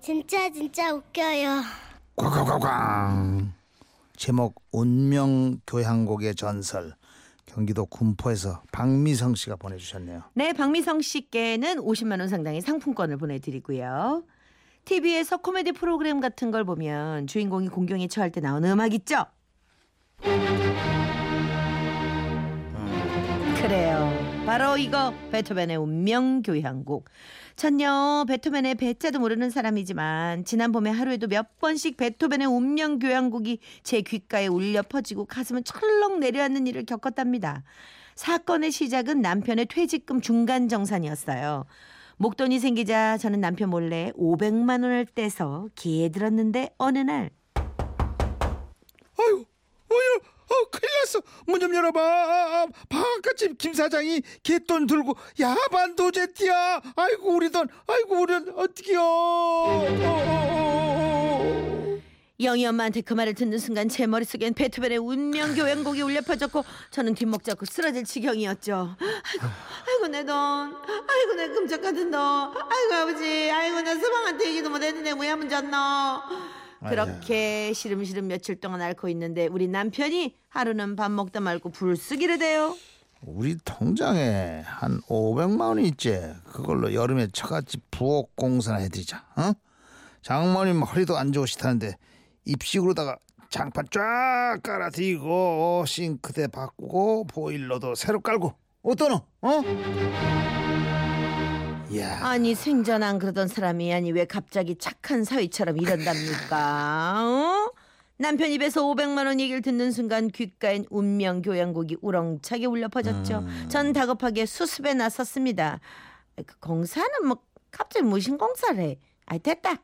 진짜 진짜 웃겨요. 꽝꽝꽝꽝 제목 운명 교향곡의 전설 경기도 군포에서 박미성 씨가 보내주셨네요. 네, 박미성 씨께는 50만 원 상당의 상품권을 보내드리고요. TV에서 코미디 프로그램 같은 걸 보면 주인공이 공경에 처할 때 나오는 음악 있죠? 그래요. 바로 이거 베토벤의 운명 교향곡. 전요 베토벤의 배자도 모르는 사람이지만 지난 봄에 하루에도 몇 번씩 베토벤의 운명 교향곡이 제 귓가에 울려 퍼지고 가슴은 철렁 내려앉는 일을 겪었답니다. 사건의 시작은 남편의 퇴직금 중간 정산이었어요. 목돈이 생기자 저는 남편 몰래 500만 원을 떼서 기에 들었는데 어느 날 아유, 어, 큰일 났어. 문 좀 열어봐. 바깥집 김 사장이 개돈 들고 야반 도제티야. 아이고 우리 돈, 아이고 우리 어떡해요. 어, 어, 어. 영희 엄마한테 그 말을 듣는 순간 제 머릿속엔 베토벤의 운명 교향곡이 울려 퍼졌고 저는 뒷목 잡고 쓰러질 지경이었죠. 아이고, 아이고 내 돈, 아이고 내 끔찍 같은 돈, 아이고 아버지, 아이고 내 서방한테 얘기도 못했는데 왜 하면 졌노? 그렇게 시름시름 며칠 동안 앓고 있는데 우리 남편이 하루는 밥 먹다 말고 불쓰기를 대요. 우리 통장에 한 500만 원이 있지. 그걸로 여름에 처갓집 부엌 공사나 해드리자. 어? 장모님 허리도 안 좋으시다는데 입식으로다가 장판 쫙 깔아드리고 싱크대 바꾸고 보일러도 새로 깔고 어떠노? 어? 야, 아니 생전 안 그러던 사람이 아니 왜 갑자기 착한 사위처럼 이런답니까? 어? 남편 입에서 500만 원 얘기를 듣는 순간 귓가엔 운명 교향곡이 우렁차게 울려 퍼졌죠. 전 다급하게 수습에 나섰습니다. 그 공사는 뭐 갑자기 무슨 공사를 해? 아이 됐다.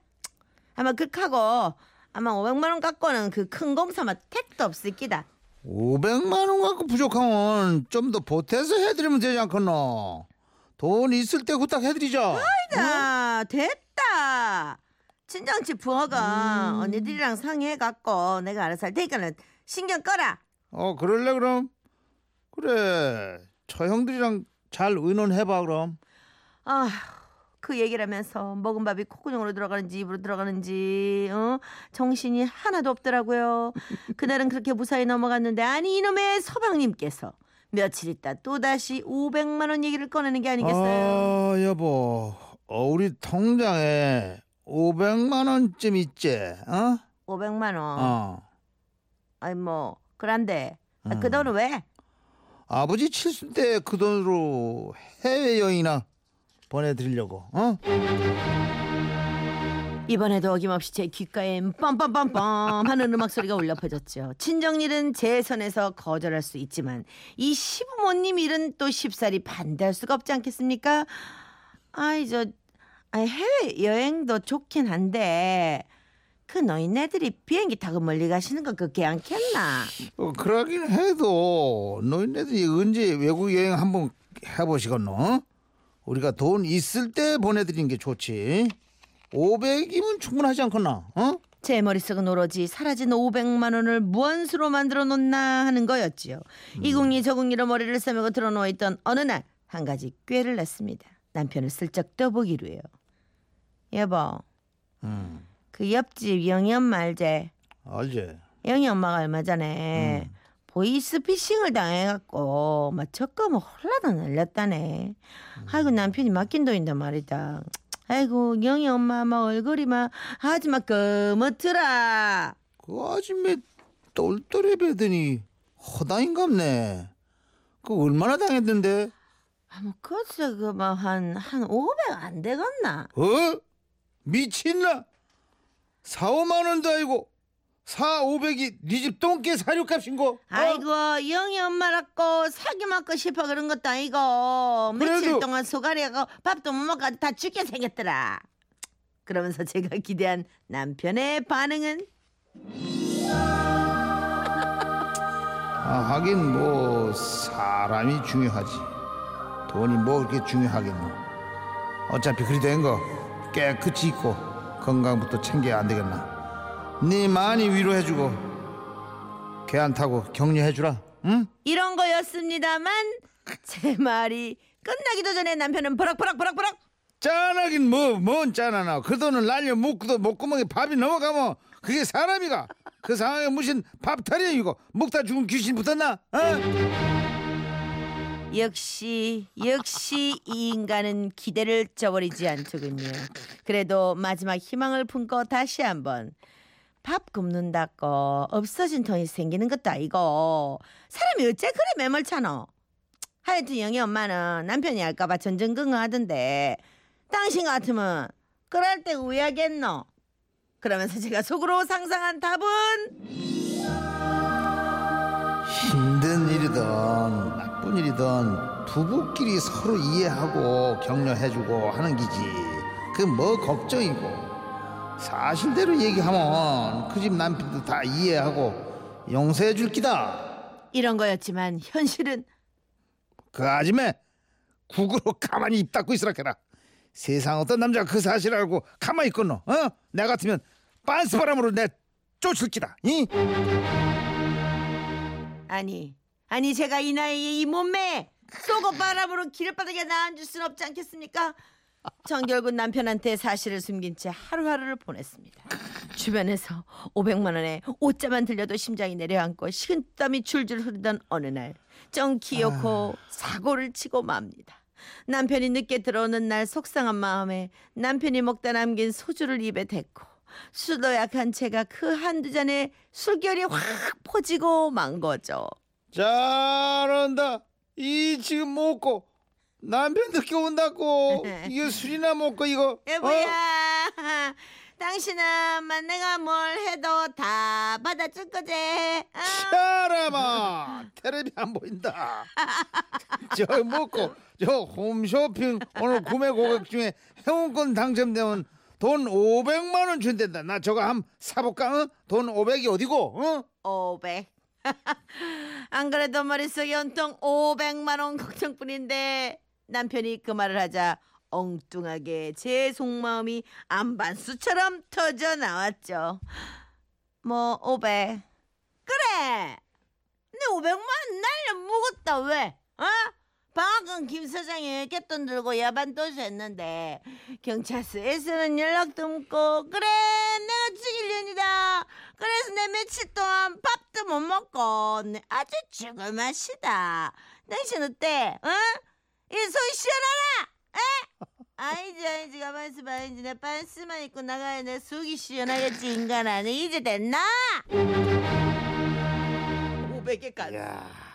아마 극하고 아마 500만 원 갖고는 그 큰 공사만 택도 없을 기다. 500만 원 갖고 부족하면 좀 더 보태서 해드리면 되지 않겠노? 돈 있을 때 후딱 해드리자. 아 됐다. 친정집 부하가 음. 언니들이랑 상의해갖고 내가 알아서 할 테니까는 신경 꺼라. 어 그럴래 그럼? 그래 처형들이랑 잘 의논해봐 그럼. 아, 그 얘기를 하면서 먹은 밥이 콧구멍으로 들어가는지 입으로 들어가는지 어? 정신이 하나도 없더라고요. 그날은 그렇게 무사히 넘어갔는데 아니 이놈의 서방님께서 며칠 있다 또다시 500만 원 얘기를 꺼내는 게 아니겠어요. 아 여보 어, 우리 통장에 500만 원쯤 있지? 어? 500만 원. 어. 아니 뭐 그런데 아, 음. 그 돈은 왜? 아버지 칠순 때 그 돈으로 해외 여행이나 보내드리려고. 어? 이번에도 어김없이 제 귓가엔 빰빰빰빰 하는 음악 소리가 울려 퍼졌죠. 친정일은 제 선에서 거절할 수 있지만 이 시부모님 일은 또 쉽사리 반대할 수가 없지 않겠습니까? 아이 저 아이 해외 여행도 좋긴 한데 그 너희네들이 비행기 타고 멀리 가시는 거 그게 않겠나? 어, 그러긴 해도 너희네들이 언제 외국 여행 한번 해보시겠노? 어? 우리가 돈 있을 때 보내드리는 게 좋지. 500이면 충분하지 않겠나? 어? 제 머릿속은 오로지 사라진 500만 원을 무언수로 만들어 놓나 하는 거였지요. 이궁리 저궁리로 머리를 싸매고 들어누워 있던 어느 날 한 가지 꾀를 냈습니다. 남편을 슬쩍 떠보기로 해요. 여보, 음, 그 옆집 영희 엄마 알제? 알지. 영희 엄마가 얼마 전에 보이스피싱을 당해갖고 막 적금을 홀라도 날렸다네. 아이고 남편이 맡긴 돈인단 말이다. 아이고 영희 엄마 막 얼굴이 막 하지 마 거뭇더라. 그 아줌마 똘똘해 배더니 허당인갑네. 그 얼마나 당했는데? 아, 뭐 글쎄 그뭐한한 500안 되겠나? 어? 미친나? 4, 5만 원도 아니고 4, 500이 네 집 똥개 사료값인 거? 어? 아이고 영희 엄마라고 사기 맞고 싶어 그런 것도 아니고 며칠 그래도- 동안 소가리하고 밥도 못 먹고 다 죽게 생겼더라. 그러면서 제가 기대한 남편의 반응은 아, 하긴 뭐 사람이 중요하지. 돈이 뭐 그렇게 중요하겠노. 어차피 그리 된 거 깨끗이 있고 건강부터 챙겨야 안 되겠나. 네 많이 위로해주고 개안 타고 격려해주라. 응? 이런 거였습니다만 제 말이 끝나기도 전에 남편은 버럭버럭 버럭버럭 짠하긴 뭐 뭔 짠하나 그 돈을 날려 묵고도 목구멍에 밥이 넘어가면 그게 사람이가 그 상황에 무슨 밥탈이야 이거 먹다 죽은 귀신 붙었나 어? 역시 역시 이 인간은 기대를 저버리지 않더군요. 그래도 마지막 희망을 품고 다시 한번 밥 굽는다고 없어진 돈이 생기는 것도 아니고 사람이 어째 그래 매몰차노. 하여튼 영희 엄마는 남편이 할까봐 전전긍긍 하던데 당신 같으면 그럴 때 우야겠노. 그러면서 제가 속으로 상상한 답은 힘든 일이든 나쁜 일이든 부부끼리 서로 이해하고 격려해주고 하는 기지 그 뭐 걱정이고 사실대로 얘기하면 그 집 남편도 다 이해하고 용서해 줄 기다 이런 거였지만 현실은 그 아줌매 국으로 가만히 입 닫고 있으라 캐라 세상 어떤 남자가 그 사실 알고 가만히 있겠노 어? 나 같으면 빤스 바람으로 내 쫓을 기다 이? 아니 아니 제가 이 나이에 이 몸매에 속옷 바람으로 길바닥에 나앉을 순 없지 않겠습니까? 정결군 남편한테 사실을 숨긴 채 하루하루를 보냈습니다. 주변에서 500만 원에 옷자만 들려도 심장이 내려앉고 식은땀이 줄줄 흐르던 어느 날 정키요코 사고를 치고 맙니다. 남편이 늦게 들어오는 날 속상한 마음에 남편이 먹다 남긴 소주를 입에 댔고 술도 약한 채가 그 한두 잔에 술결이 확 퍼지고 만 거죠. 잘한다. 이 지금 먹고 남편 늦게 온다고 이게 술이나 먹고 이거 여보야, 어? 당신은 내가 뭘 해도 다 받아줄 거지? 어? 사람아 텔레비 안 보인다. 저 먹고 저 홈쇼핑 오늘 구매 고객 중에 회원권 당첨되면 돈 500만 원 준댄다. 나 저거 한번 사볼까? 어? 돈 500이 어디고? 어? 500. 안 그래도 머릿속에 온통 500만 원 걱정뿐인데 남편이 그 말을 하자 엉뚱하게 제 속마음이 안반수처럼 터져 나왔죠. 뭐 500. 그래. 내 500만 원 날려 묵었다 왜? 어? 방학은 김 사장이 깻돈 들고 야반 도주 했는데 경찰서에서는 연락도 없고 그래 내가 죽일 년이다 그래서 내 며칠 동안 밥도 못 먹고 내 아주 죽을 맛이다 당신 어때? 어? 이속 시원하나? 에? 아니지 아니지 가만 있어 봐 아니지 내 빤스만 입고 나가야 내 속이 시원하겠지 인간아 내 이제 됐나? 500개까지 야.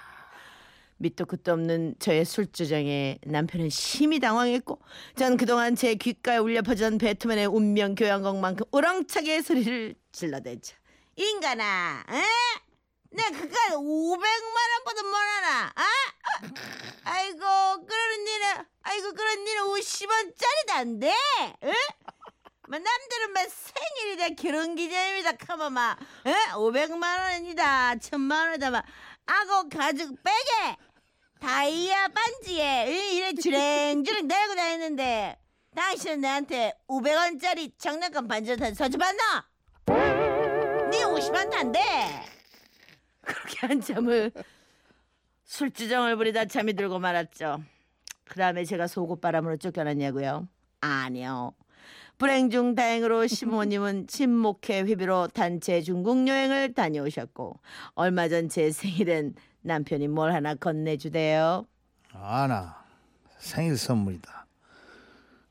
밑도 끝도 없는 저의 술주정에 남편은 심히 당황했고 전 그동안 제 귓가에 울려 퍼지던 베토벤의 운명 교향곡만큼 우렁차게 소리를 질러댔죠. 인간아, 에? 내 그까지 500만 원보다 못 하나? 아? 아이고 아이고 그런 니는 50원짜리도 안 돼? 에? 뭐 남들은 막 생일이다 결혼기념일이다 하면 막 에? 500만 원이다 천만 원이다 막 악어 가죽 빼게 다이아 반지에 이- 이래 주랭주랭 달고 다니는데 당신은 나한테 500원짜리 장난감 반지를 서주봤나? 네 50원도 안 돼. 그렇게 한참을 술주정을 부리다 잠이 들고 말았죠. 그 다음에 제가 속옷바람으로 쫓겨났냐고요? 아니요. 불행 중 다행으로 시모님은 친목회 회비로 단체 중국 여행을 다녀오셨고 얼마 전 제 생일엔 남편이 뭘 하나 건네주대요. 아나 생일 선물이다.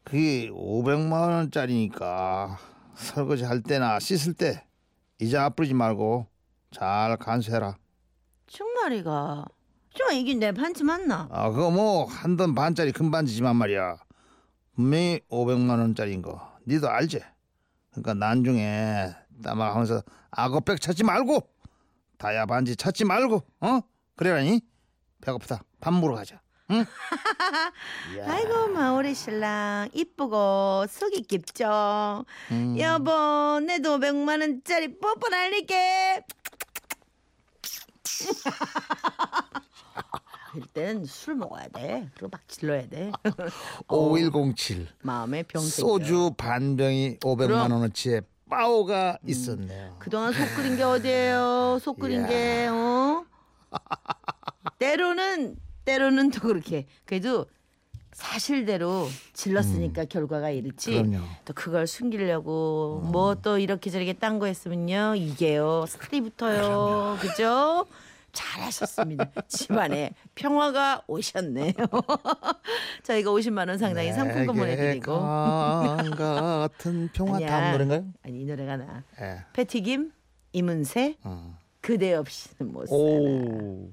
그게 500만 원짜리니까 설거지 할 때나 씻을 때 이자 뿌리지 말고 잘 간수해라. 정말이가 좀 이게 내 반지 맞나? 아 그거 뭐 한 돈 반짜리 큰 반지지만 말이야. 분명히 500만 원짜리인 거 니도 알지? 그러니까 난중에 따마하면서 악어백 찾지 말고 다야 반지 찾지 말고 어? 그래라니? 배고프다 밥 먹으러 가자. 응? 아이고 마오리 신랑 이쁘고 속이 깊죠. 음. 여보 내도 500만 원짜리 뽀뽀 날릴게. 일단 술 먹어야 돼. 그리고 막 질러야 돼. 5107 마음에 병. 소주 반 병이 500만 그럼. 원어치의 빠오가 있었네요. 그동안 속 끓인 게 어디예요? 속 끓인. 게 어? 때로는 때로는 또 그렇게 그래도 사실대로 질렀으니까 결과가 이렇지. 음. 그럼요. 또 그걸 숨기려고 어. 뭐또 이렇게 저렇게 딴 거 했으면요 이게요 살이 붙어요 그죠? 잘하셨습니다. 집안에 평화가 오셨네요. 저희가 50만 원 상당의 상품권 보내드리고 강 같은 평화 아니야. 다음 노래인가요? 아니 이 노래가 나 예. 패티김 이문세 어. 그대 없이는 못 살아. 오.